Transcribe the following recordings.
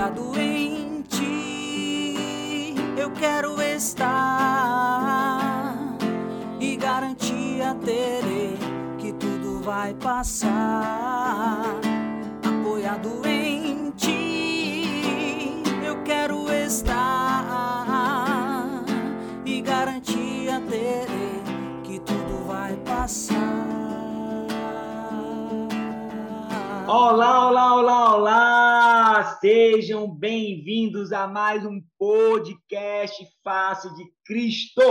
apoiado em ti. Eu quero estar e garantia terei que tudo vai passar. Apoiado em ti, eu quero estar e garantia terei que tudo vai passar. Olá! Sejam bem-vindos a mais um podcast Face de Cristo.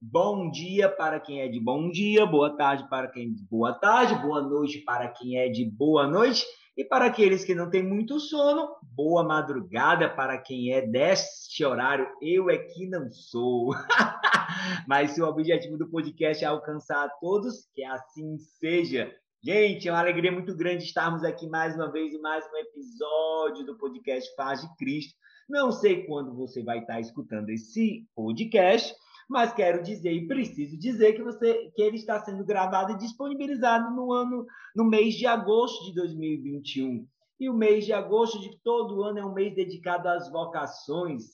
Bom dia para quem é de bom dia, boa tarde para quem é de boa tarde, boa noite para quem é de boa noite e para aqueles que não têm muito sono, boa madrugada para quem é deste horário. Eu é que não sou. Mas se o objetivo do podcast é alcançar a todos, que assim seja. Gente, é uma alegria muito grande estarmos aqui mais uma vez em mais um episódio do podcast Faz de Cristo. Não sei quando você vai estar escutando esse podcast, mas quero dizer e preciso dizer que você que ele está sendo gravado e disponibilizado no ano no mês de agosto de 2021. E o mês de agosto de todo ano é um mês dedicado às vocações.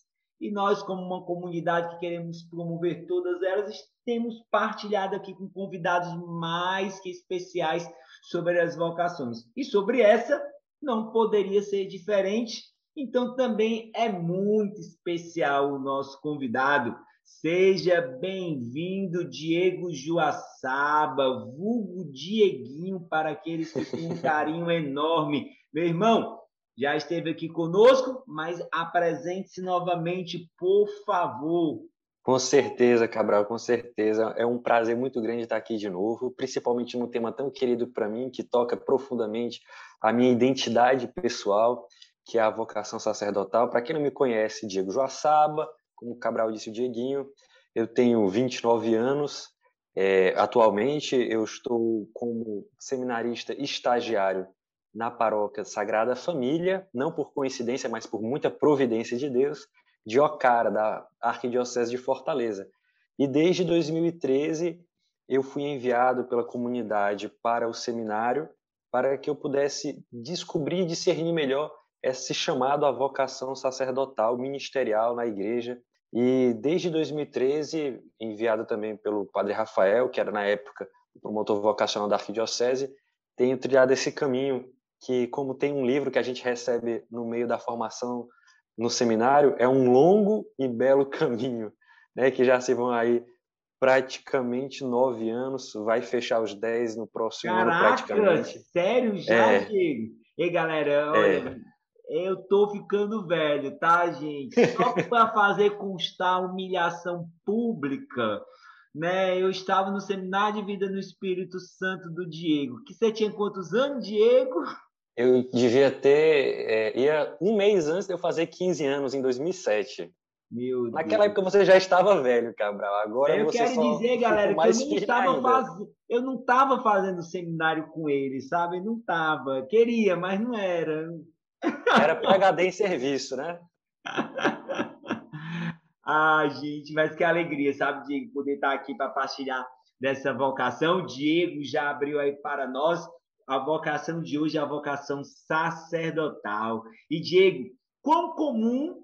E nós, como uma comunidade que queremos promover todas elas, temos partilhado aqui com convidados mais que especiais sobre as vocações. E sobre essa, não poderia ser diferente. Então, também é muito especial o nosso convidado. Seja bem-vindo, Diego Juaçaba, vulgo Dieguinho, para aqueles que têm um carinho enorme. Meu irmão, já esteve aqui conosco, mas apresente-se novamente, por favor. Com certeza, Cabral, com certeza. É um prazer muito grande estar aqui de novo, principalmente num tema tão querido para mim, que toca profundamente a minha identidade pessoal, que é a vocação sacerdotal. Para quem não me conhece, Diego Joaçaba, como o Cabral disse, o Dieguinho, eu tenho 29 anos. É, atualmente, eu estou como seminarista estagiário na paróquia Sagrada Família, não por coincidência, mas por muita providência de Deus de Ocara, da Arquidiocese de Fortaleza. E desde 2013 eu fui enviado pela comunidade para o seminário para que eu pudesse descobrir e discernir melhor esse chamado à vocação sacerdotal ministerial na igreja. E desde 2013, enviado também pelo padre Rafael, que era na época o promotor vocacional da Arquidiocese, tenho trilhado esse caminho que, como tem um livro que a gente recebe no meio da formação no seminário é um longo e belo caminho, né? Que já se vão aí praticamente nove anos, vai fechar os dez no próximo Caraca, ano praticamente. sério já, é. Diego? E galera, é. olha, é. eu tô ficando velho, tá, gente? Só para fazer constar a humilhação pública, né? Eu estava no seminário de vida no Espírito Santo do Diego. Que você tinha quantos anos, Diego? Eu devia ter. É, ia um mês antes de eu fazer 15 anos, em 2007. Meu Naquela Deus. época você já estava velho, Cabral. Agora eu você quero só dizer, galera, que eu não, estava faz... eu não estava fazendo seminário com ele, sabe? Não estava. Queria, mas não era. Era PHD em serviço, né? ah, gente, mas que alegria, sabe, Diego, poder estar aqui para partilhar dessa vocação. Diego já abriu aí para nós a vocação de hoje é a vocação sacerdotal. E, Diego, quão comum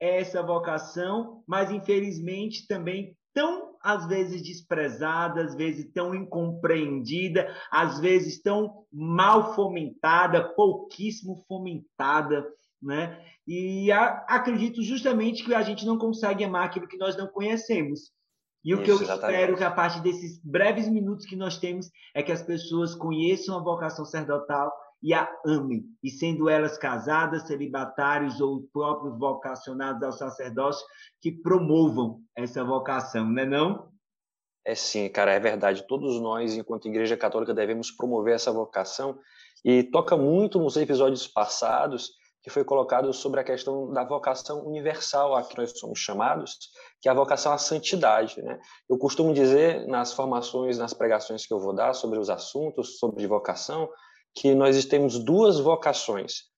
é essa vocação, mas infelizmente também tão, às vezes, desprezada, às vezes tão incompreendida, às vezes tão mal fomentada, pouquíssimo fomentada, né? E a, acredito justamente que a gente não consegue amar aquilo que nós não conhecemos. E o que eu exatamente. espero que a partir desses breves minutos que nós temos é que as pessoas conheçam a vocação sacerdotal e a amem, e sendo elas casadas, celibatários ou próprios vocacionados ao sacerdócio, que promovam essa vocação, não é não? É sim, cara, é verdade. Todos nós, enquanto Igreja Católica, devemos promover essa vocação. E toca muito nos episódios passados que foi colocado sobre a questão da vocação universal a que nós somos chamados, que é a vocação à santidade. Né? Eu costumo dizer nas formações, nas pregações que eu vou dar sobre os assuntos, sobre vocação, que nós temos duas vocações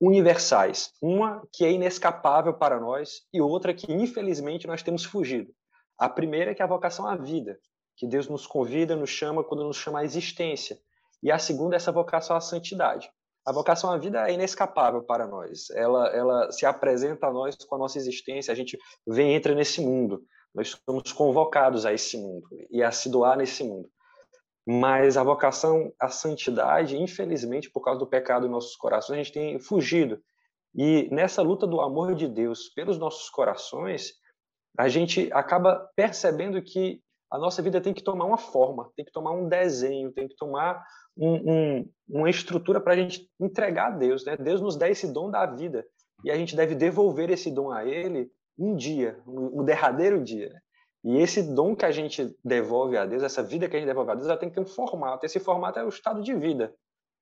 universais. Uma que é inescapável para nós e outra que, infelizmente, nós temos fugido. A primeira é que é a vocação à vida, que Deus nos convida, nos chama quando nos chama à existência. E a segunda é essa vocação à santidade. A vocação à vida é inescapável para nós. Ela, ela se apresenta a nós com a nossa existência. A gente vem entra nesse mundo. Nós somos convocados a esse mundo e a se doar nesse mundo. Mas a vocação à santidade, infelizmente, por causa do pecado em nossos corações, a gente tem fugido. E nessa luta do amor de Deus pelos nossos corações, a gente acaba percebendo que a nossa vida tem que tomar uma forma, tem que tomar um desenho, tem que tomar um, um, uma estrutura para a gente entregar a Deus. Né? Deus nos dá esse dom da vida e a gente deve devolver esse dom a Ele um dia, o um, derradeiro dia. E esse dom que a gente devolve a Deus, essa vida que a gente devolve a Deus, ela tem que ter um formato. Esse formato é o estado de vida,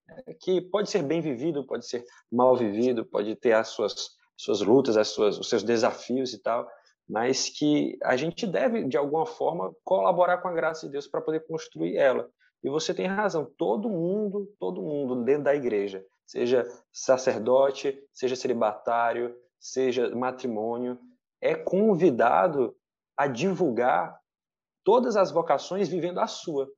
né? que pode ser bem vivido, pode ser mal vivido, pode ter as suas, suas lutas, as suas, os seus desafios e tal, mas que a gente deve, de alguma forma, colaborar com a graça de Deus para poder construir ela. E você tem razão, todo mundo, todo mundo dentro da igreja, seja sacerdote, seja celibatário, seja matrimônio, é convidado a divulgar todas as vocações vivendo a sua.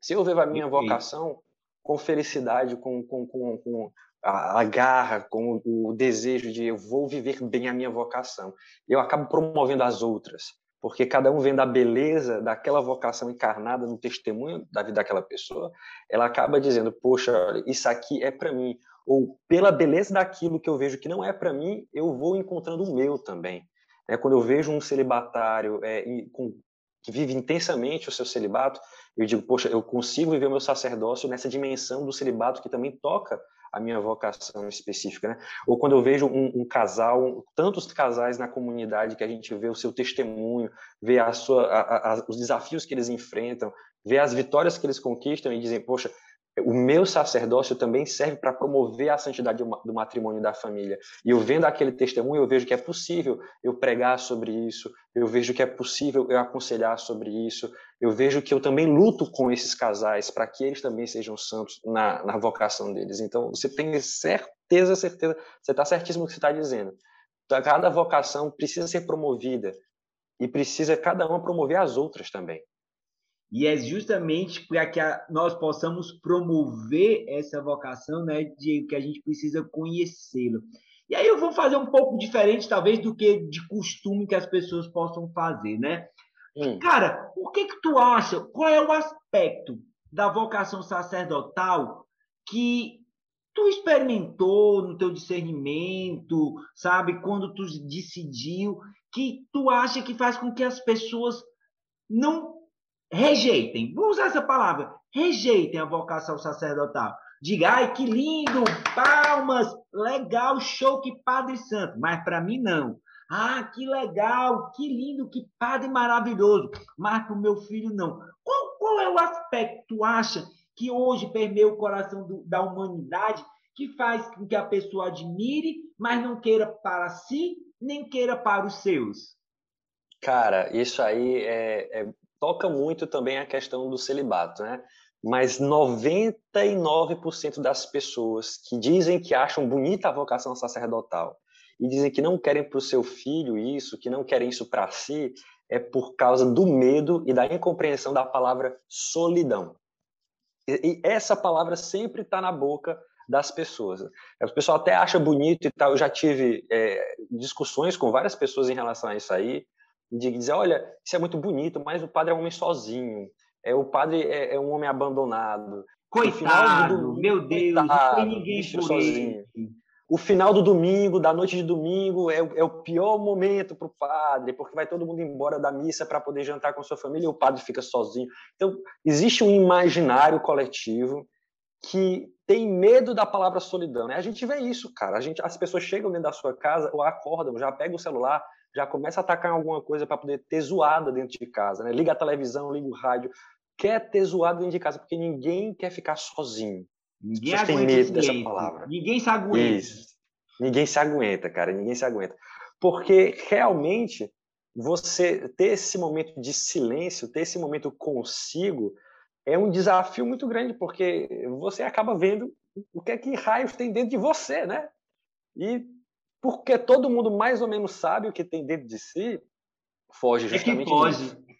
Se eu vivo a minha vocação com felicidade, com, com, com, com a, a, garra, com o, o desejo de eu vou viver bem a minha vocação, eu acabo promovendo as outras, porque cada um vendo a beleza daquela vocação encarnada no testemunho da vida daquela pessoa, ela acaba dizendo, poxa, isso aqui é para mim, ou pela beleza daquilo que eu vejo que não é para mim, eu vou encontrando o meu também. É, quando eu vejo um celibatário é, com, que vive intensamente o seu celibato, eu digo, poxa, eu consigo viver o meu sacerdócio nessa dimensão do celibato que também toca a minha vocação específica, né? Ou quando eu vejo um, um, casal, tantos casais na comunidade que a gente vê o seu testemunho, vê a sua, a, a, os desafios que eles enfrentam, vê as vitórias que eles conquistam e dizem, poxa, o meu sacerdócio também serve para promover a santidade do matrimônio da família. E eu vendo aquele testemunho, eu vejo que é possível eu pregar sobre isso, eu vejo que é possível eu aconselhar sobre isso, eu vejo que eu também luto com esses casais para que eles também sejam santos na, na vocação deles. Então, você tem certeza, certeza, você está certíssimo no que você está dizendo. Cada vocação precisa ser promovida e precisa cada uma promover as outras também. E é justamente para que a, nós possamos promover essa vocação, né, de que a gente precisa conhecê-la. E aí eu vou fazer um pouco diferente, talvez, do que de costume que as pessoas possam fazer, né? Hum. Cara, o que que tu acha? Qual é o aspecto da vocação sacerdotal que tu experimentou no teu discernimento, sabe, quando tu decidiu, que tu acha que faz com que as pessoas não rejeitem, vou usar essa palavra, rejeitem a vocação sacerdotal. Diga, ai, que lindo, palmas, legal, show, que padre santo. Mas para mim, não. Ah, que legal, que lindo, que padre maravilhoso. Mas para o meu filho, não. Qual, qual, é o aspecto, tu acha, que hoje permeia o coração do, da humanidade, que faz com que a pessoa admire, mas não queira para si, nem queira para os seus? Cara, isso aí é, é toca muito também a questão do celibato, né? Mas 99% das pessoas que dizem que acham bonita a vocação sacerdotal e dizem que não querem para o seu filho isso, que não querem isso para si, é por causa do medo e da incompreensão da palavra solidão. E, essa palavra sempre está na boca das pessoas. O pessoal até acha bonito e tal. Eu já tive é, discussões com várias pessoas em relação a isso aí de dizer, olha, isso é muito bonito, mas o padre é um homem sozinho, é o padre é, é um homem abandonado. Coitado, do, meu Deus, coitado, não tem ninguém por sozinho. Ele. O final do domingo, da noite de domingo, é, é o pior momento para o padre, porque vai todo mundo embora da missa para poder jantar com sua família e o padre fica sozinho. Então, existe um imaginário coletivo que tem medo da palavra solidão. Né? A gente vê isso, cara. A gente, as pessoas chegam dentro da sua casa ou acordam, já pegam o celular, já começa a atacar alguma coisa para poder ter zoada dentro de casa, né? Liga a televisão, liga o rádio, quer ter zoada dentro de casa, porque ninguém quer ficar sozinho. Ninguém tem medo dessa palavra. Ninguém se aguenta. Isso. Ninguém se aguenta, cara, ninguém se aguenta. Porque realmente você ter esse momento de silêncio, ter esse momento consigo, é um desafio muito grande, porque você acaba vendo o que é que raios tem dentro de você, né? E porque todo mundo mais ou menos sabe o que tem dentro de si, foge justamente é que foge. Disso.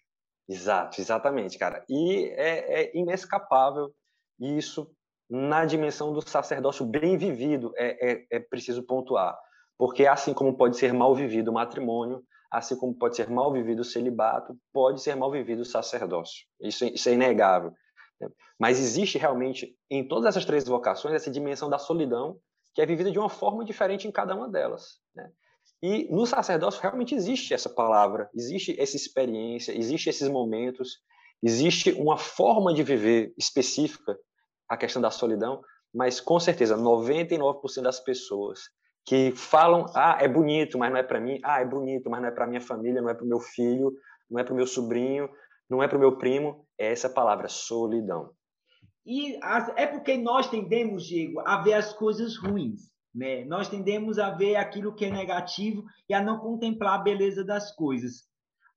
Exato, exatamente, cara. E é, é inescapável isso na dimensão do sacerdócio bem vivido, é, é, é preciso pontuar. Porque assim como pode ser mal vivido o matrimônio, assim como pode ser mal vivido o celibato, pode ser mal vivido o sacerdócio. Isso, isso é inegável. Né? Mas existe realmente, em todas essas três vocações, essa dimensão da solidão, que é vivida de uma forma diferente em cada uma delas. Né? E no sacerdócio realmente existe essa palavra, existe essa experiência, existe esses momentos, existe uma forma de viver específica a questão da solidão, mas com certeza 99% das pessoas que falam, ah, é bonito, mas não é para mim, ah, é bonito, mas não é para minha família, não é para o meu filho, não é para o meu sobrinho, não é para o meu primo, é essa palavra, solidão. E as, é porque nós tendemos, Diego, a ver as coisas ruins. Né? Nós tendemos a ver aquilo que é negativo e a não contemplar a beleza das coisas.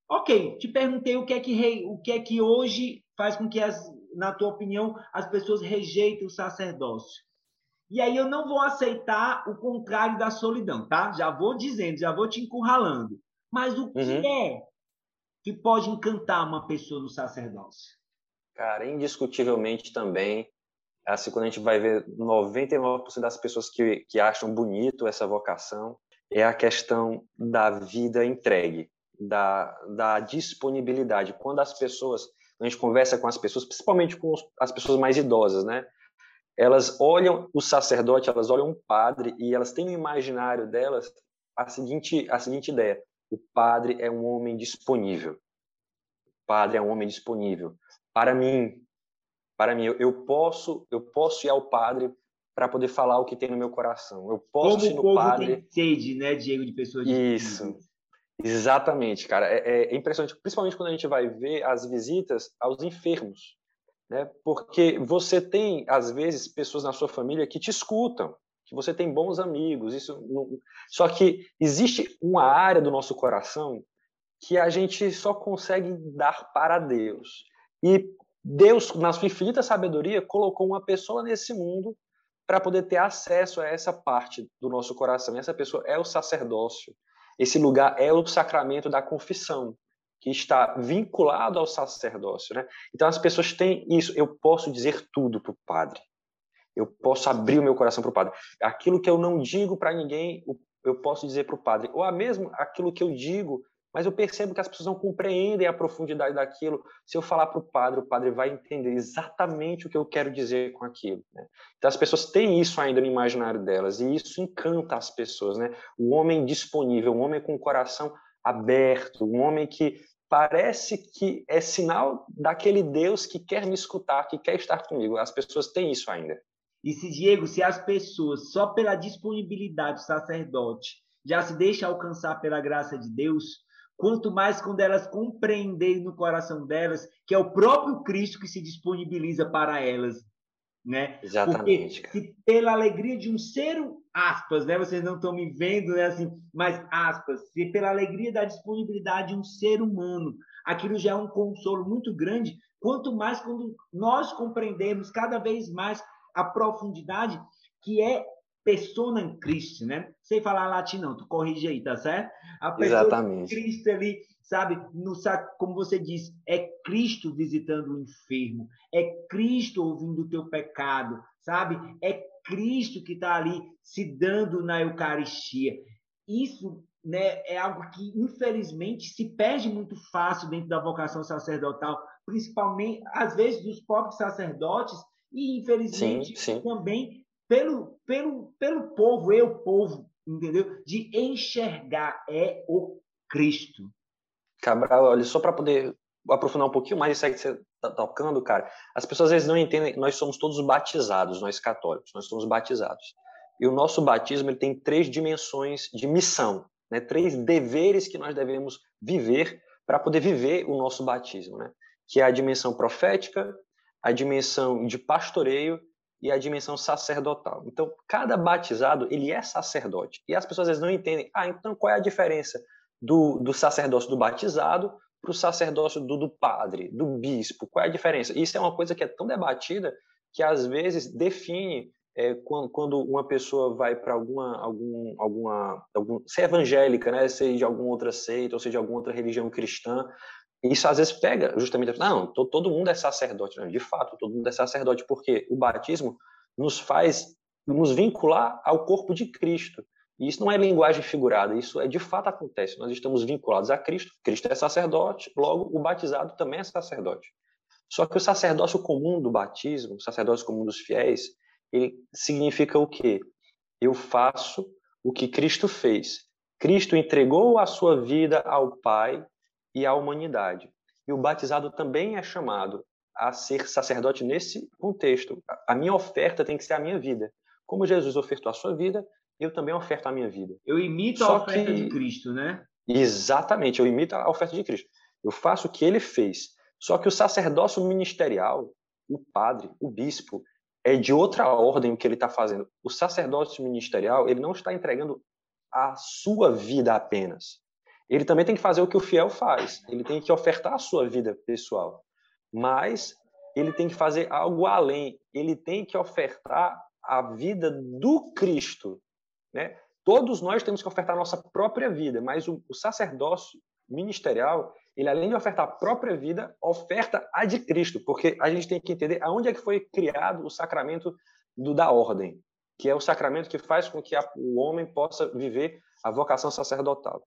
Ok, te perguntei o que é que, o que, é que hoje faz com que, as, na tua opinião, as pessoas rejeitem o sacerdócio. E aí eu não vou aceitar o contrário da solidão, tá? Já vou dizendo, já vou te encurralando. Mas o que uhum. é que pode encantar uma pessoa no sacerdócio? Cara, indiscutivelmente também, assim, quando a gente vai ver 99% das pessoas que, que acham bonito essa vocação, é a questão da vida entregue, da, da disponibilidade. Quando as pessoas, a gente conversa com as pessoas, principalmente com as pessoas mais idosas, né? Elas olham o sacerdote, elas olham o padre e elas têm no imaginário delas a seguinte, a seguinte ideia: o padre é um homem disponível. O padre é um homem disponível para mim. Para mim, eu, eu posso, eu posso ir ao padre para poder falar o que tem no meu coração. Eu posso Como ir no o povo padre. Tem sede, né, Diego, de pessoas Isso. Exatamente, cara. É, é, impressionante, principalmente quando a gente vai ver as visitas aos enfermos, né? Porque você tem às vezes pessoas na sua família que te escutam, que você tem bons amigos. Isso, não... só que existe uma área do nosso coração que a gente só consegue dar para Deus. E Deus, na sua infinita sabedoria, colocou uma pessoa nesse mundo para poder ter acesso a essa parte do nosso coração. E essa pessoa é o sacerdócio. Esse lugar é o sacramento da confissão, que está vinculado ao sacerdócio. Né? Então as pessoas têm isso. Eu posso dizer tudo para o padre. Eu posso abrir o meu coração para o padre. Aquilo que eu não digo para ninguém, eu posso dizer para o padre. Ou mesmo aquilo que eu digo mas eu percebo que as pessoas não compreendem a profundidade daquilo. Se eu falar para o padre, o padre vai entender exatamente o que eu quero dizer com aquilo. Né? Então as pessoas têm isso ainda no imaginário delas e isso encanta as pessoas, né? O homem disponível, um homem com o coração aberto, um homem que parece que é sinal daquele Deus que quer me escutar, que quer estar comigo. As pessoas têm isso ainda. E se Diego, se as pessoas só pela disponibilidade do sacerdote já se deixa alcançar pela graça de Deus, quanto mais quando elas compreenderem no coração delas que é o próprio Cristo que se disponibiliza para elas, né? Exatamente. Porque se pela alegria de um ser, aspas, né? Vocês não estão me vendo, né? Assim, mas aspas, se pela alegria da disponibilidade de um ser humano, aquilo já é um consolo muito grande. Quanto mais quando nós compreendemos cada vez mais a profundidade que é persona em Cristo, né? Sem falar latim não, tu corrige aí, tá certo? A pessoa Exatamente. Cristo ali, sabe, no como você disse, é Cristo visitando o enfermo, é Cristo ouvindo o teu pecado, sabe? É Cristo que está ali se dando na Eucaristia. Isso né, é algo que, infelizmente, se perde muito fácil dentro da vocação sacerdotal, principalmente, às vezes, dos próprios sacerdotes, e, infelizmente, sim, sim. também pelo, pelo, pelo povo, eu, povo, entendeu? De enxergar é o Cristo. Cabral, olha, só para poder aprofundar um pouquinho mais isso aí que você está tocando, cara, as pessoas às vezes não entendem, nós somos todos batizados, nós católicos, nós somos batizados. E o nosso batismo ele tem três dimensões de missão, né? três deveres que nós devemos viver para poder viver o nosso batismo, né? que é a dimensão profética, a dimensão de pastoreio e a dimensão sacerdotal. Então, cada batizado, ele é sacerdote. E as pessoas às vezes não entendem, ah, então qual é a diferença do, do sacerdócio do batizado para o sacerdócio do, do padre, do bispo? Qual é a diferença? Isso é uma coisa que é tão debatida que às vezes define é, quando, quando, uma pessoa vai para alguma, algum, alguma, algum, se é evangélica, né, seja de alguma outra seita ou seja de alguma outra religião cristã, isso às vezes pega justamente, não, todo mundo é sacerdote. Né? De fato, todo mundo é sacerdote, porque o batismo nos faz nos vincular ao corpo de Cristo. E isso não é linguagem figurada, isso é de fato acontece. Nós estamos vinculados a Cristo, Cristo é sacerdote, logo o batizado também é sacerdote. Só que o sacerdócio comum do batismo, o sacerdócio comum dos fiéis, ele significa o quê? Eu faço o que Cristo fez. Cristo entregou a sua vida ao Pai e à humanidade. E o batizado também é chamado a ser sacerdote nesse contexto. A minha oferta tem que ser a minha vida. Como Jesus ofertou a sua vida, eu também oferto a minha vida. Eu imito Só a oferta que... de Cristo, né? Exatamente, eu imito a oferta de Cristo. Eu faço o que ele fez. Só que o sacerdócio ministerial, o padre, o bispo, é de outra ordem o que ele está fazendo. O sacerdócio ministerial, ele não está entregando a sua vida apenas. Ele também tem que fazer o que o fiel faz. Ele tem que ofertar a sua vida pessoal. Mas ele tem que fazer algo além. Ele tem que ofertar a vida do Cristo. Né? Todos nós temos que ofertar a nossa própria vida, mas o, o sacerdócio ministerial, ele além de ofertar a própria vida, oferta a de Cristo, porque a gente tem que entender aonde é que foi criado o sacramento do, da ordem, que é o sacramento que faz com que a, o homem possa viver a vocação sacerdotal.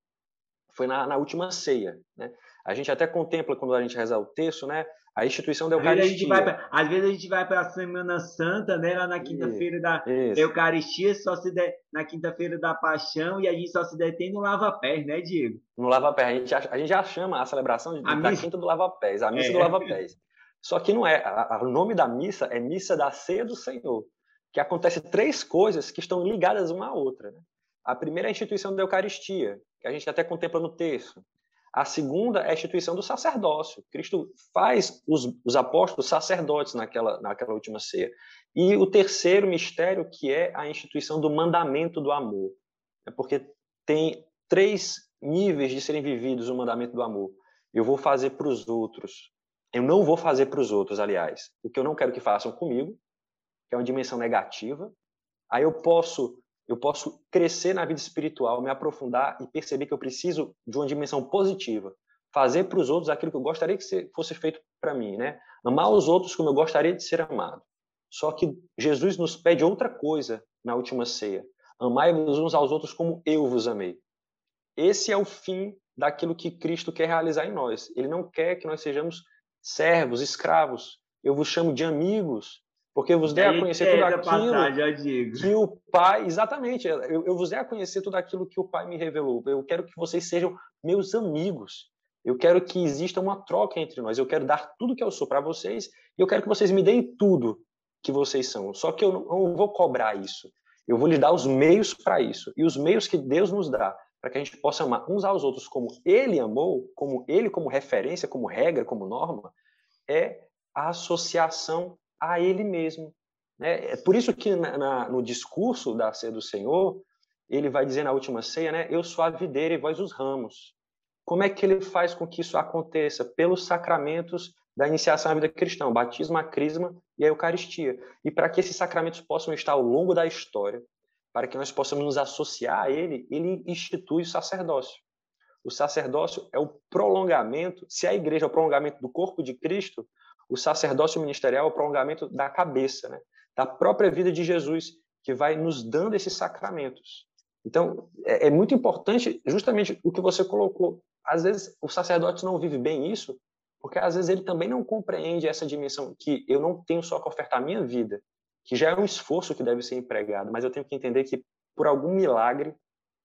Foi na, na última ceia, né? A gente até contempla quando a gente reza o texto, né? A instituição da Eucaristia. Às vezes a gente vai para a Semana Santa, né? Lá na quinta-feira da isso. Eucaristia, só se de... na quinta-feira da Paixão, e a gente só se detém no lava-pés, né, Diego? No lava-pés. A gente, já, a gente já chama a celebração de, a da missa... quinta do lava-pés, a missa é. do lava-pés. Só que não é. O nome da missa é Missa da Ceia do Senhor, que acontece três coisas que estão ligadas uma à outra. Né? A primeira é a instituição da Eucaristia, que a gente até contempla no texto. A segunda é a instituição do sacerdócio. Cristo faz os, os apóstolos sacerdotes naquela, naquela última ceia. E o terceiro mistério, que é a instituição do mandamento do amor. É porque tem três níveis de serem vividos o mandamento do amor. Eu vou fazer para os outros. Eu não vou fazer para os outros, aliás. O que eu não quero que façam comigo, que é uma dimensão negativa. Aí eu posso eu posso crescer na vida espiritual, me aprofundar e perceber que eu preciso de uma dimensão positiva, fazer para os outros aquilo que eu gostaria que fosse feito para mim, né? Amar os outros como eu gostaria de ser amado. Só que Jesus nos pede outra coisa na última ceia: amai-vos uns aos outros como eu vos amei. Esse é o fim daquilo que Cristo quer realizar em nós. Ele não quer que nós sejamos servos, escravos. Eu vos chamo de amigos, porque eu vos dei a conhecer tudo aquilo passagem, que o Pai, exatamente, eu, eu vos dei a conhecer tudo aquilo que o Pai me revelou. Eu quero que vocês sejam meus amigos. Eu quero que exista uma troca entre nós. Eu quero dar tudo que eu sou para vocês e eu quero que vocês me deem tudo que vocês são. Só que eu não, vou cobrar isso. Eu vou lhes dar os meios para isso. E os meios que Deus nos dá para que a gente possa amar uns aos outros como Ele amou, como Ele como referência, como regra, como norma, é a associação a Ele mesmo. Né? É por isso que na, na, no discurso da ceia do Senhor, ele vai dizer na última ceia, né? Eu sou a videira e vós os ramos. Como é que ele faz com que isso aconteça? Pelos sacramentos da iniciação à vida cristã, o batismo, a crisma e a Eucaristia. E para que esses sacramentos possam estar ao longo da história, para que nós possamos nos associar a ele, ele institui o sacerdócio. O sacerdócio é o prolongamento, se a igreja é o prolongamento do corpo de Cristo, o sacerdócio ministerial é o prolongamento da cabeça, né? da própria vida de Jesus, que vai nos dando esses sacramentos. Então, é, é muito importante justamente o que você colocou. Às vezes, o sacerdote não vive bem isso, porque às vezes ele também não compreende essa dimensão que eu não tenho só que ofertar a minha vida, que já é um esforço que deve ser empregado, mas eu tenho que entender que por algum milagre,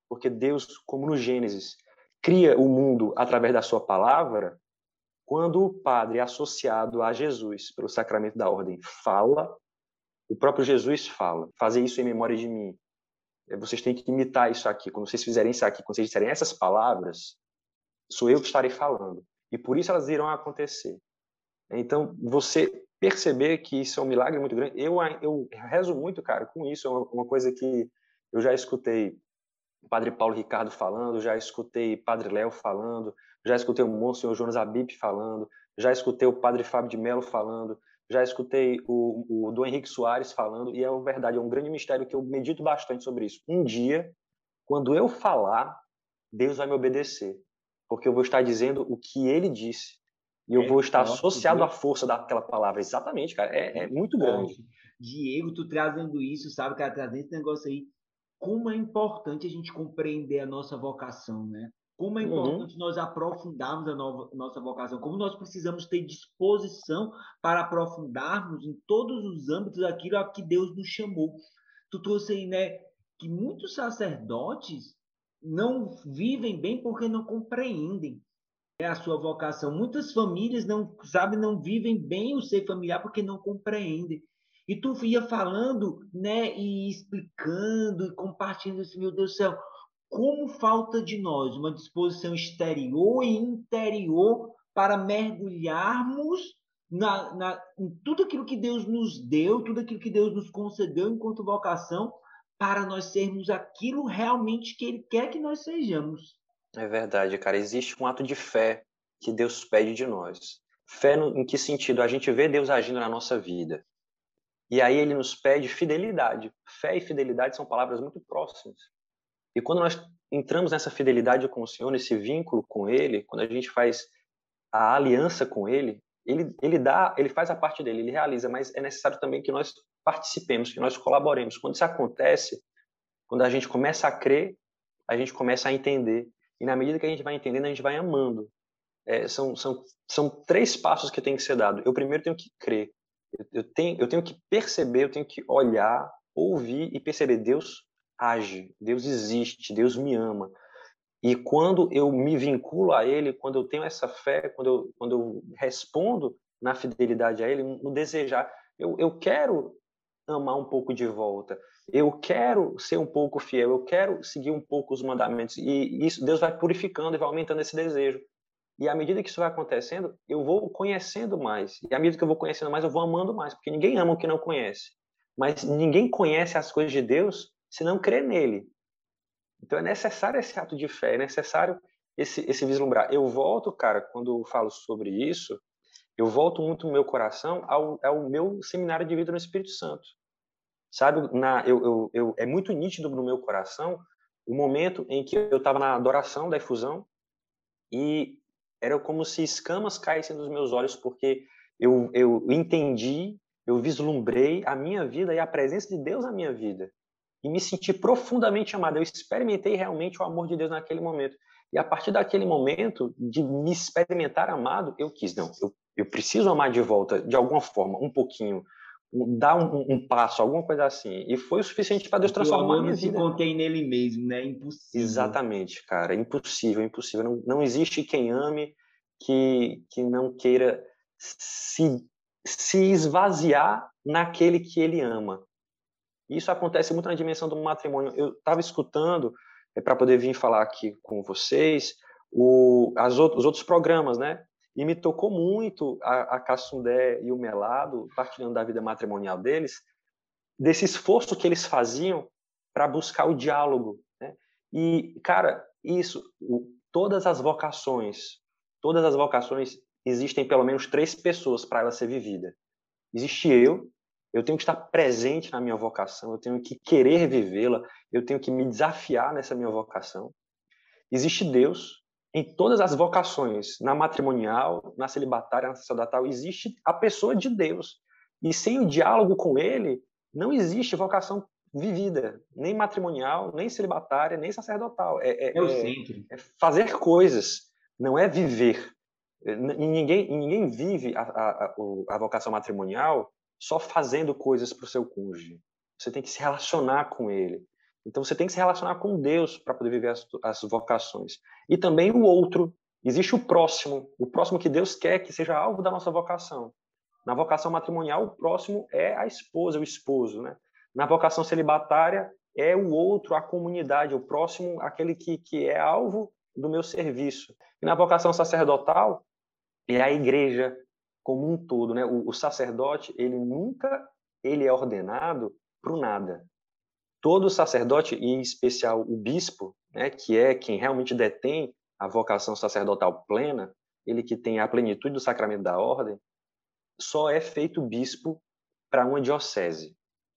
porque Deus, como no Gênesis, cria o mundo através da sua palavra, quando o padre associado a Jesus pelo sacramento da ordem fala, o próprio Jesus fala: fazer isso em memória de mim. É, vocês têm que imitar isso aqui. Quando vocês fizerem isso aqui, quando vocês disserem essas palavras, sou eu que estarei falando. E por isso elas irão acontecer. Então, você perceber que isso é um milagre muito grande. Eu, eu rezo muito, cara, com isso. É uma, uma coisa que eu já escutei o Padre Paulo Ricardo falando, já escutei Padre Léo falando, já escutei o Monsenhor Jonas Abip falando, já escutei o Padre Fábio de Mello falando, já escutei o, o Dom Henrique Soares falando, e é verdade, é um grande mistério que eu medito bastante sobre isso. Um dia, quando eu falar, Deus vai me obedecer, porque eu vou estar dizendo o que ele disse, e eu é, vou estar associado à força daquela palavra. Exatamente, cara, é, é muito grande. Diego, tu trazendo isso, sabe, cara, trazendo esse negócio aí, como é importante a gente compreender a nossa vocação, né? Como é uhum. importante uhum. nós aprofundarmos a nova, nossa vocação, como nós precisamos ter disposição para aprofundarmos em todos os âmbitos aquilo a que Deus nos chamou. Tu trouxe aí, né, que muitos sacerdotes não vivem bem porque não compreendem né, a sua vocação. Muitas famílias não sabem, não vivem bem o ser familiar porque não compreendem. E tu ia falando, né, e explicando e compartilhando assim, meu Deus do céu, como falta de nós uma disposição exterior e interior para mergulharmos na, na, em tudo aquilo que Deus nos deu, tudo aquilo que Deus nos concedeu enquanto vocação, para nós sermos aquilo realmente que Ele quer que nós sejamos. É verdade, cara. Existe um ato de fé que Deus pede de nós. Fé no, em que sentido? A gente vê Deus agindo na nossa vida. E aí ele nos pede fidelidade. Fé e fidelidade são palavras muito próximas. E quando nós entramos nessa fidelidade com o Senhor, nesse vínculo com Ele, quando a gente faz a aliança com Ele, ele, ele dá, ele faz a parte dele, ele realiza, mas é necessário também que nós participemos, que nós colaboremos. Quando isso acontece, quando a gente começa a crer, a gente começa a entender. E na medida que a gente vai entendendo, a gente vai amando. É, são, são, são três passos que tem que ser dado. Eu primeiro tenho que crer. Eu, eu, tenho, eu tenho que perceber, eu tenho que olhar, ouvir e perceber Deus age, Deus existe, Deus me ama. E quando eu me vinculo a Ele, quando eu tenho essa fé, quando eu, quando eu respondo na fidelidade a Ele, no desejar, eu, eu quero amar um pouco de volta, eu quero ser um pouco fiel, eu quero seguir um pouco os mandamentos. E isso Deus vai purificando e vai aumentando esse desejo. E à medida que isso vai acontecendo, eu vou conhecendo mais. E à medida que eu vou conhecendo mais, eu vou amando mais, porque ninguém ama o que não conhece. Mas ninguém conhece as coisas de Deus se não crê nele. Então é necessário esse ato de fé, é necessário esse, esse vislumbrar. Eu volto, cara, quando falo sobre isso, eu volto muito no meu coração ao, ao meu seminário de vida no Espírito Santo. Sabe, na, eu, eu, eu, é muito nítido no meu coração o momento em que eu estava na adoração da efusão e era como se escamas caíssem dos meus olhos, porque eu, eu entendi, eu vislumbrei a minha vida e a presença de Deus na minha vida e me senti profundamente amado. Eu experimentei realmente o amor de Deus naquele momento. E a partir daquele momento, de me experimentar amado, eu quis, não, eu, eu preciso amar de volta, de alguma forma, um pouquinho, dar um, um passo, alguma coisa assim. E foi o suficiente para Deus transformar a minha vida. se contém nele mesmo, né? Impossível. Exatamente, cara. Impossível, impossível. Não, não existe quem ame que, que não queira se, se esvaziar naquele que ele ama. Isso acontece muito na dimensão do matrimônio. Eu estava escutando, é, para poder vir falar aqui com vocês, o, as outros, os outros programas, né? E me tocou muito a, a Cassundé e o Melado, partilhando da vida matrimonial deles, desse esforço que eles faziam para buscar o diálogo. Né? E, cara, isso, todas as vocações, todas as vocações, existem pelo menos três pessoas para ela ser vivida. Existe eu, eu tenho que estar presente na minha vocação, eu tenho que querer vivê-la, eu tenho que me desafiar nessa minha vocação. Existe Deus em todas as vocações, na matrimonial, na celibatária, na sacerdotal, existe a pessoa de Deus. E sem o diálogo com Ele, não existe vocação vivida, nem matrimonial, nem celibatária, nem sacerdotal. É, é, é, é fazer coisas, não é viver. Ninguém, ninguém vive a, a, a vocação matrimonial só fazendo coisas para o seu cônjuge. Você tem que se relacionar com ele. Então você tem que se relacionar com Deus para poder viver as, as, vocações. E também o outro. Existe o próximo, o próximo que Deus quer que seja alvo da nossa vocação. Na vocação matrimonial, o próximo é a esposa, o esposo, né? Na vocação celibatária é o outro, a comunidade, o próximo, aquele que, que é alvo do meu serviço. E na vocação sacerdotal é a igreja, como um todo, né? O, o sacerdote, ele nunca ele é ordenado para o nada. Todo sacerdote, e em especial o bispo, né, que é quem realmente detém a vocação sacerdotal plena, ele que tem a plenitude do sacramento da ordem, só é feito bispo para uma diocese.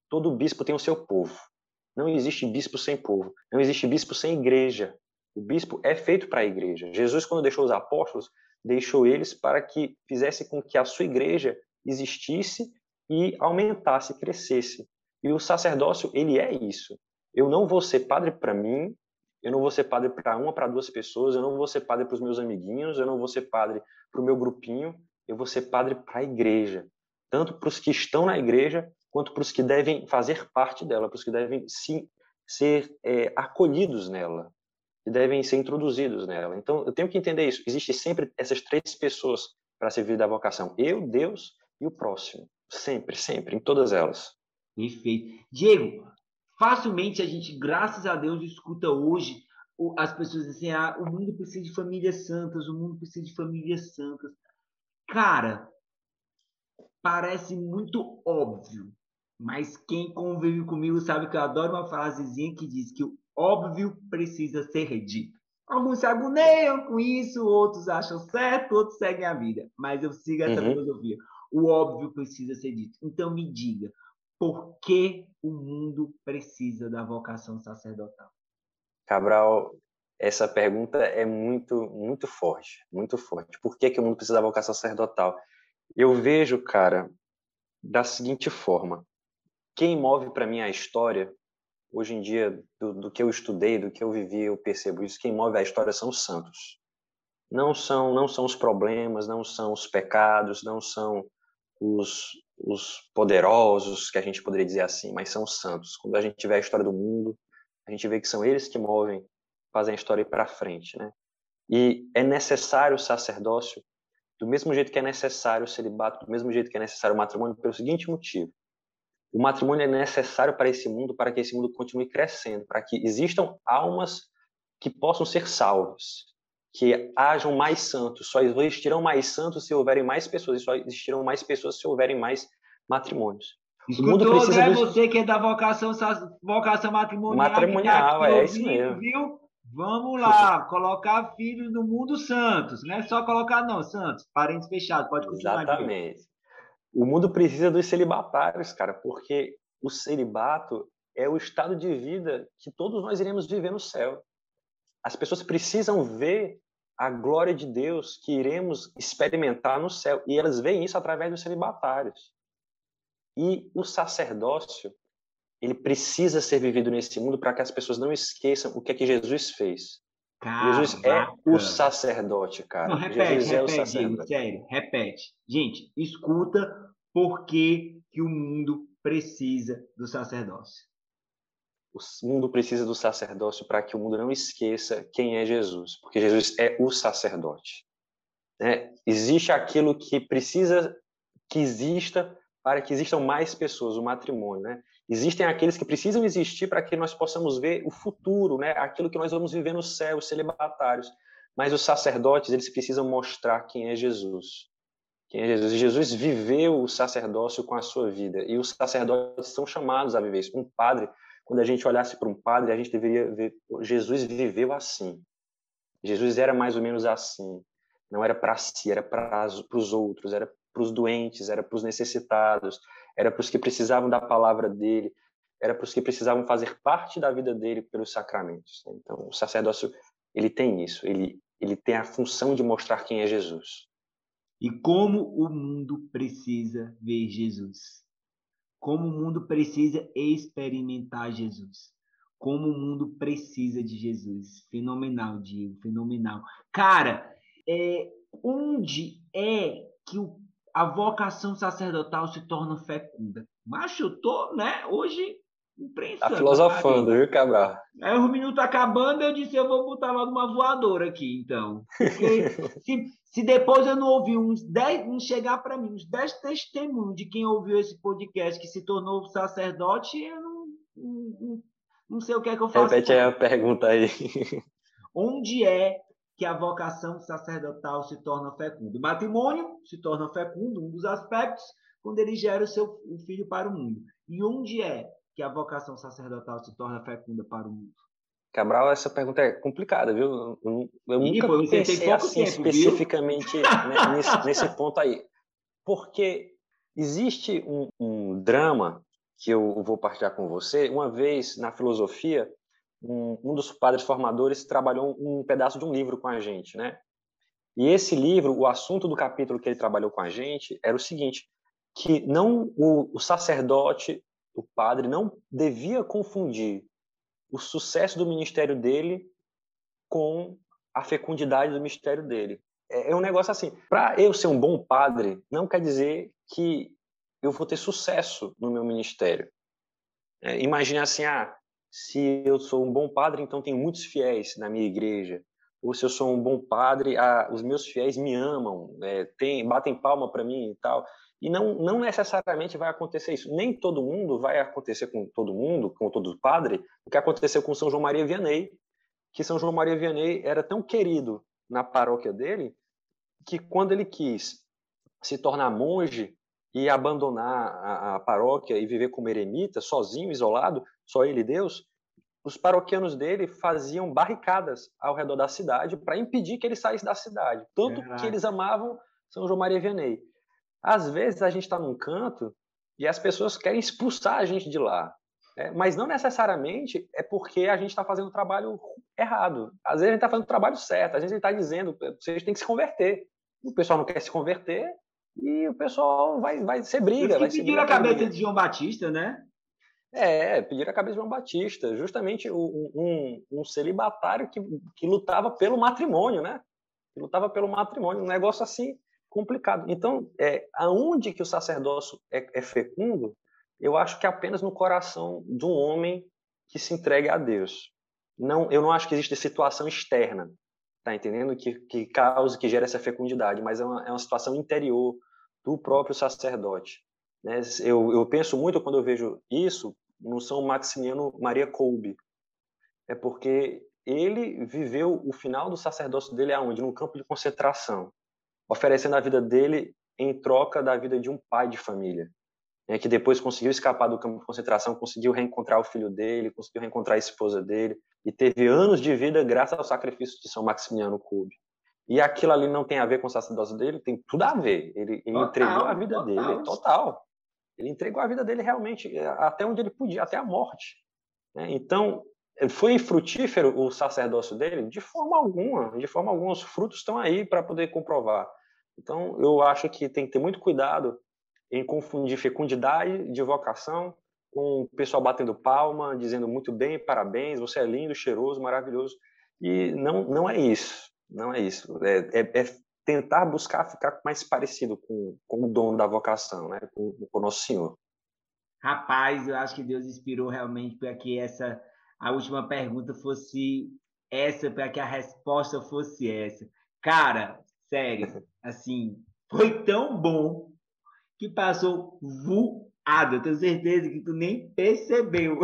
Todo bispo tem o seu povo. Não existe bispo sem povo. Não existe bispo sem igreja. O bispo é feito para a igreja. Jesus, quando deixou os apóstolos, deixou eles para que fizesse com que a sua igreja existisse e aumentasse, crescesse. E o sacerdócio, ele é isso. Eu não vou ser padre para mim, eu não vou ser padre para uma, para duas pessoas, eu não vou ser padre para os meus amiguinhos, eu não vou ser padre para o meu grupinho, eu vou ser padre para a igreja. Tanto para os que estão na igreja, quanto para os que devem fazer parte dela, para os que devem sim, ser é, acolhidos nela, devem ser introduzidos nela. Então, eu tenho que entender isso. Existem sempre essas três pessoas para servir da vocação: eu, Deus e o próximo. Sempre, sempre, em todas elas. Perfeito. Diego, facilmente a gente, graças a Deus, escuta hoje as pessoas dizem: ah, o mundo precisa de famílias santas, o mundo precisa de famílias santas. Cara, parece muito óbvio, mas quem convive comigo sabe que eu adoro uma frasezinha que diz que o óbvio precisa ser dito. Alguns se agoneiam com isso, outros acham certo, outros seguem a vida. Mas eu sigo essa uhum. filosofia. O óbvio precisa ser dito. Então me diga, por que o mundo precisa da vocação sacerdotal? Cabral, essa pergunta é muito, muito forte, muito forte. Por que, que o mundo precisa da vocação sacerdotal? Eu vejo, cara, da seguinte forma: quem move para mim a história, hoje em dia, do, do, que eu estudei, do que eu vivi, eu percebo isso. Quem move a história são os santos. Não são, não são os problemas, não são os pecados, não são os, os poderosos, que a gente poderia dizer assim, mas são os santos. Quando a gente vê a história do mundo, a gente vê que são eles que movem, fazem a história ir para frente, né? E é necessário o sacerdócio do mesmo jeito que é necessário o celibato, do mesmo jeito que é necessário o matrimônio, pelo seguinte motivo. O matrimônio é necessário para esse mundo, para que esse mundo continue crescendo, para que existam almas que possam ser salvas, que hajam mais santos. Só existirão mais santos se houverem mais pessoas, e só existirão mais pessoas se houverem mais matrimônios. Escutou, o mundo precisa André, dos... você que é da vocação, vocação matrimonial. Matrimonial, tá é ouvindo, isso mesmo. Viu? Vamos lá, colocar filhos no mundo santos. Não é só colocar, não, santos. Parentes fechados, pode continuar. Exatamente. Aqui. O mundo precisa dos celibatários, cara, porque o celibato é o estado de vida que todos nós iremos viver no céu. As pessoas precisam ver a glória de Deus que iremos experimentar no céu. E elas veem isso através dos celibatários. E o sacerdócio, ele precisa ser vivido nesse mundo para que as pessoas não esqueçam o que é que Jesus fez. Caraca. Jesus é o sacerdote, cara. Não, repete, Jesus repete, é o sacerdote. sério, repete. Gente, escuta por que, que o mundo precisa do sacerdócio. O mundo precisa do sacerdócio para que o mundo não esqueça quem é Jesus, porque Jesus é o sacerdote. É, existe aquilo que precisa que exista para que existam mais pessoas, o matrimônio, né? Existem aqueles que precisam existir para que nós possamos ver o futuro, né? Aquilo que nós vamos viver no céu, os celibatários. Mas os sacerdotes, eles precisam mostrar quem é Jesus. Quem é Jesus? E Jesus viveu o sacerdócio com a sua vida. E os sacerdotes são chamados a viver isso. Um padre, quando a gente olhasse para um padre, a gente deveria ver Jesus viveu assim. Jesus era mais ou menos assim. Não era para si, era para os outros, era para os doentes, era para os necessitados, era para os que precisavam da palavra dele, era para os que precisavam fazer parte da vida dele pelos sacramentos. Então, o sacerdócio ele tem isso, ele ele tem a função de mostrar quem é Jesus. E como o mundo precisa ver Jesus. Como o mundo precisa experimentar Jesus. Como o mundo precisa de Jesus. Fenomenal, Diego, fenomenal. Cara, é, onde é que o a vocação sacerdotal se torna fecunda. Mas eu tô, né, hoje imprensando. Tá filosofando, viu, Cabral? Aí o minuto acabando, eu disse, eu vou botar logo uma voadora aqui, então. Porque se, se depois eu não ouvir uns 10, não chegar para mim, uns 10 testemunhos de quem ouviu esse podcast que se tornou sacerdote, eu não, não, não sei o que é que eu faço. Repete aí a pergunta aí. Onde é que a vocação sacerdotal se torna fecunda. O matrimônio se torna fecundo, um dos aspectos, quando ele gera o seu o filho para o mundo. E onde é que a vocação sacerdotal se torna fecunda para o mundo? Cabral, essa pergunta é complicada, viu? Eu, eu nunca pô, pensei assim tempo, especificamente né, nesse, nesse, ponto aí. Porque existe um, um drama que eu vou partilhar com você. Uma vez, na filosofia, um, um dos padres formadores trabalhou um pedaço de um livro com a gente, né? E esse livro, o assunto do capítulo que ele trabalhou com a gente era o seguinte: que não o, o sacerdote, o padre, não devia confundir o sucesso do ministério dele com a fecundidade do ministério dele. É, é um negócio assim. Para eu ser um bom padre, não quer dizer que eu vou ter sucesso no meu ministério. É, imagine assim, ah, se eu sou um bom padre, então tenho muitos fiéis na minha igreja. Ou se eu sou um bom padre, ah, os meus fiéis me amam, é, tem, batem palma para mim e tal. E não, não necessariamente vai acontecer isso. Nem todo mundo vai acontecer com todo mundo, com todo padre, o que aconteceu com São João Maria Vianney, que São João Maria Vianney era tão querido na paróquia dele que quando ele quis se tornar monge e abandonar a, a paróquia e viver como eremita, sozinho, isolado, só ele e Deus, os paroquianos dele faziam barricadas ao redor da cidade para impedir que ele saísse da cidade. Tanto Caraca. que eles amavam São João Maria Vianney. Às vezes a gente está num canto e as pessoas querem expulsar a gente de lá. Né? Mas não necessariamente é porque a gente está fazendo o trabalho errado. Às vezes a gente está fazendo o trabalho certo. Às vezes a gente está dizendo, vocês têm que se converter. O pessoal não quer se converter, e o pessoal vai, vai ser briga. Vai pediram a cabeça de João Batista, né? É, pediram a cabeça de João Batista, justamente um, um, um celibatário que, que lutava pelo matrimônio, né? Que lutava pelo matrimônio, um negócio assim complicado. Então, é, aonde que o sacerdócio é, é fecundo, eu acho que é apenas no coração de um homem que se entregue a Deus. Não, eu não acho que existe situação externa tá entendendo? Que, que causa, que gera essa fecundidade, mas é uma, é uma situação interior do próprio sacerdote. Né? Eu, eu penso muito quando eu vejo isso no São Maximiano Maria Kolbe, é porque ele viveu o final do sacerdócio dele aonde? No campo de concentração, oferecendo a vida dele em troca da vida de um pai de família, né, que depois conseguiu escapar do campo de concentração, conseguiu reencontrar o filho dele, conseguiu reencontrar a esposa dele, e teve anos de vida graças ao sacrifício de São Maximiliano Kolbe. E aquilo ali não tem a ver com o sacerdócio dele, tem tudo a ver. Ele, ele total, entregou a vida total. dele, total. Ele entregou a vida dele realmente é, até onde ele podia, até a morte. Né? Então, foi frutífero o sacerdócio dele? De forma alguma, de forma alguma. Os frutos estão aí para poder comprovar. Então, eu acho que tem que ter muito cuidado em confundir fecundidade de vocação com o pessoal batendo palma, dizendo muito bem, parabéns, você é lindo, cheiroso, maravilhoso. E não, não é isso. Não é isso. É, é, é tentar buscar ficar mais parecido com, com o dono da vocação, né? com, com o Nosso Senhor. Rapaz, eu acho que Deus inspirou realmente para que essa a última pergunta fosse essa, para que a resposta fosse essa. Cara, sério, assim, foi tão bom que passou voado. Eu tenho certeza que tu nem percebeu.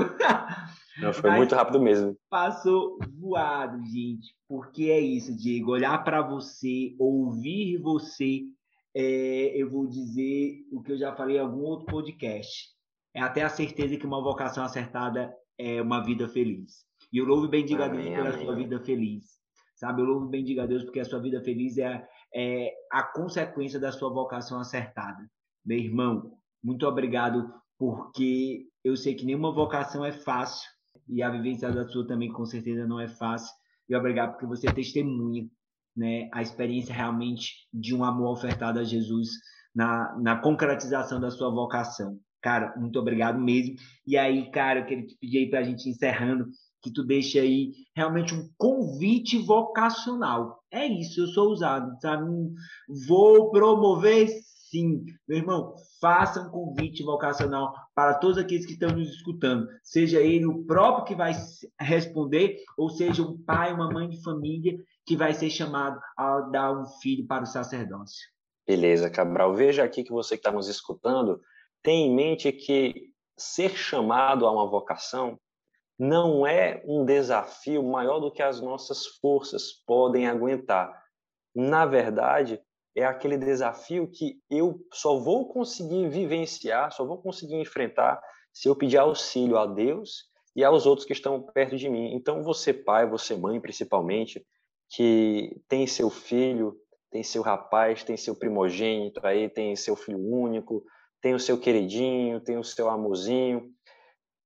Não, foi Mas muito rápido mesmo. Passou voado, gente. Porque é isso, Diego. Olhar para você, ouvir você, é, eu vou dizer o que eu já falei em algum outro podcast. É até a certeza que uma vocação acertada é uma vida feliz. E eu louvo e bendigo amém, a Deus pela amém. sua vida feliz. Sabe? Eu louvo e bendigo a Deus porque a sua vida feliz é, é a consequência da sua vocação acertada. Meu irmão, muito obrigado, porque eu sei que nenhuma vocação é fácil e a vivência da sua também com certeza não é fácil. E obrigado porque você testemunha né, a experiência realmente de um amor ofertado a Jesus na, na concretização da sua vocação. Cara, muito obrigado mesmo. E aí, cara, eu queria te pedir aí para a gente encerrando, que tu deixe aí realmente um convite vocacional. É isso, eu sou usado, sabe? Vou promover Sim, meu irmão, faça um convite vocacional para todos aqueles que estão nos escutando, seja ele o próprio que vai responder, ou seja um pai, uma mãe de família que vai ser chamado a dar um filho para o sacerdócio. Beleza, Cabral. Veja aqui que você que está nos escutando tem em mente que ser chamado a uma vocação não é um desafio maior do que as nossas forças podem aguentar. Na verdade, é aquele desafio que eu só vou conseguir vivenciar, só vou conseguir enfrentar se eu pedir auxílio a Deus e aos outros que estão perto de mim. Então, você pai, você mãe, principalmente, que tem seu filho, tem seu rapaz, tem seu primogênito aí, tem seu filho único, tem o seu queridinho, tem o seu amorzinho.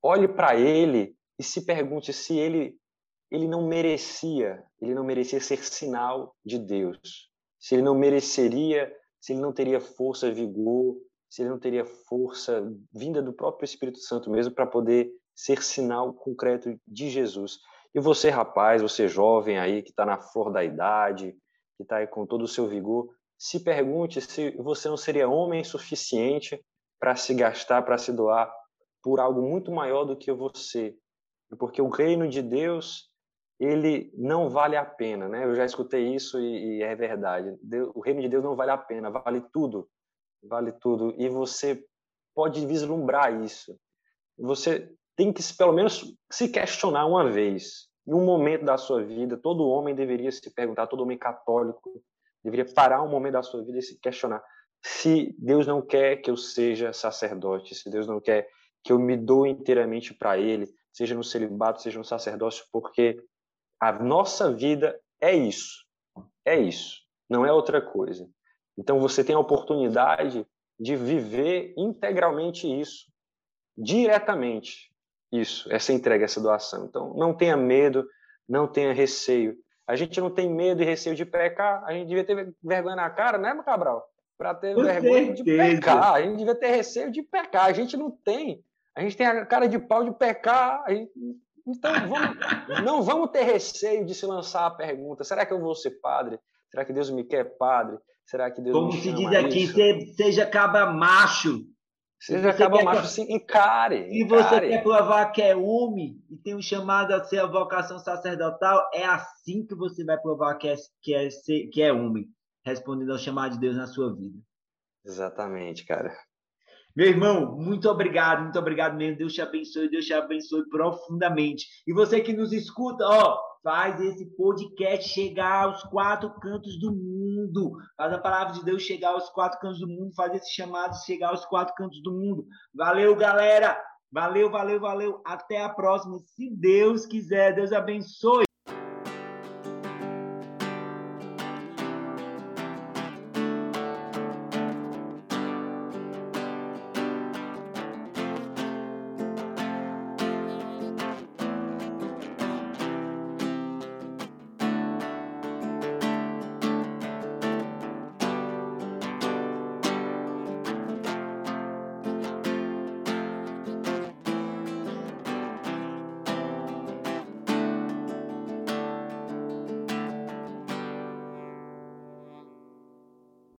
Olhe para ele e se pergunte se ele ele não merecia, ele não merecia ser sinal de Deus se ele não mereceria, se ele não teria força, vigor, se ele não teria força vinda do próprio Espírito Santo mesmo para poder ser sinal concreto de Jesus. E você, rapaz, você jovem aí que está na flor da idade, que está aí com todo o seu vigor, se pergunte se você não seria homem suficiente para se gastar, para se doar por algo muito maior do que você. Porque o reino de Deus, ele não vale a pena, né? Eu já escutei isso e, e é verdade. Deus, o reino de Deus não vale a pena, vale tudo. Vale tudo. E você pode vislumbrar isso. Você tem que, pelo menos, se questionar uma vez. Em um momento da sua vida, todo homem deveria se perguntar, todo homem católico deveria parar um momento da sua vida e se questionar se Deus não quer que eu seja sacerdote, se Deus não quer que eu me doe inteiramente para Ele, seja no celibato, seja no sacerdócio, porque a nossa vida é isso, é isso, não é outra coisa. Então você tem a oportunidade de viver integralmente isso, diretamente isso, essa entrega, essa doação. Então não tenha medo, não tenha receio. A gente não tem medo e receio de pecar, a gente devia ter vergonha na cara, né, Cabral? Para ter Com vergonha certeza. de pecar, a gente devia ter receio de pecar, a gente não tem. A gente tem a cara de pau de pecar, gente... então vamos, não vamos ter receio de se lançar a pergunta: será que eu vou ser padre? Será que Deus me quer padre? Será que Deus Como me se diz aqui, seja caba macho. Seja caba macho, sim, encare. Se você quer provar que é homem e tem um chamado a ser a vocação sacerdotal, é assim que você vai provar que é, que é, que é homem, respondendo ao chamado de Deus na sua vida. Exatamente, cara. Meu irmão, muito obrigado, muito obrigado mesmo. Deus te abençoe, Deus te abençoe profundamente. E você que nos escuta, ó, faz esse podcast chegar aos quatro cantos do mundo. Faz a palavra de Deus chegar aos quatro cantos do mundo, faz esse chamado chegar aos quatro cantos do mundo. Valeu, galera. Valeu, valeu, valeu. Até a próxima. Se Deus quiser, Deus abençoe.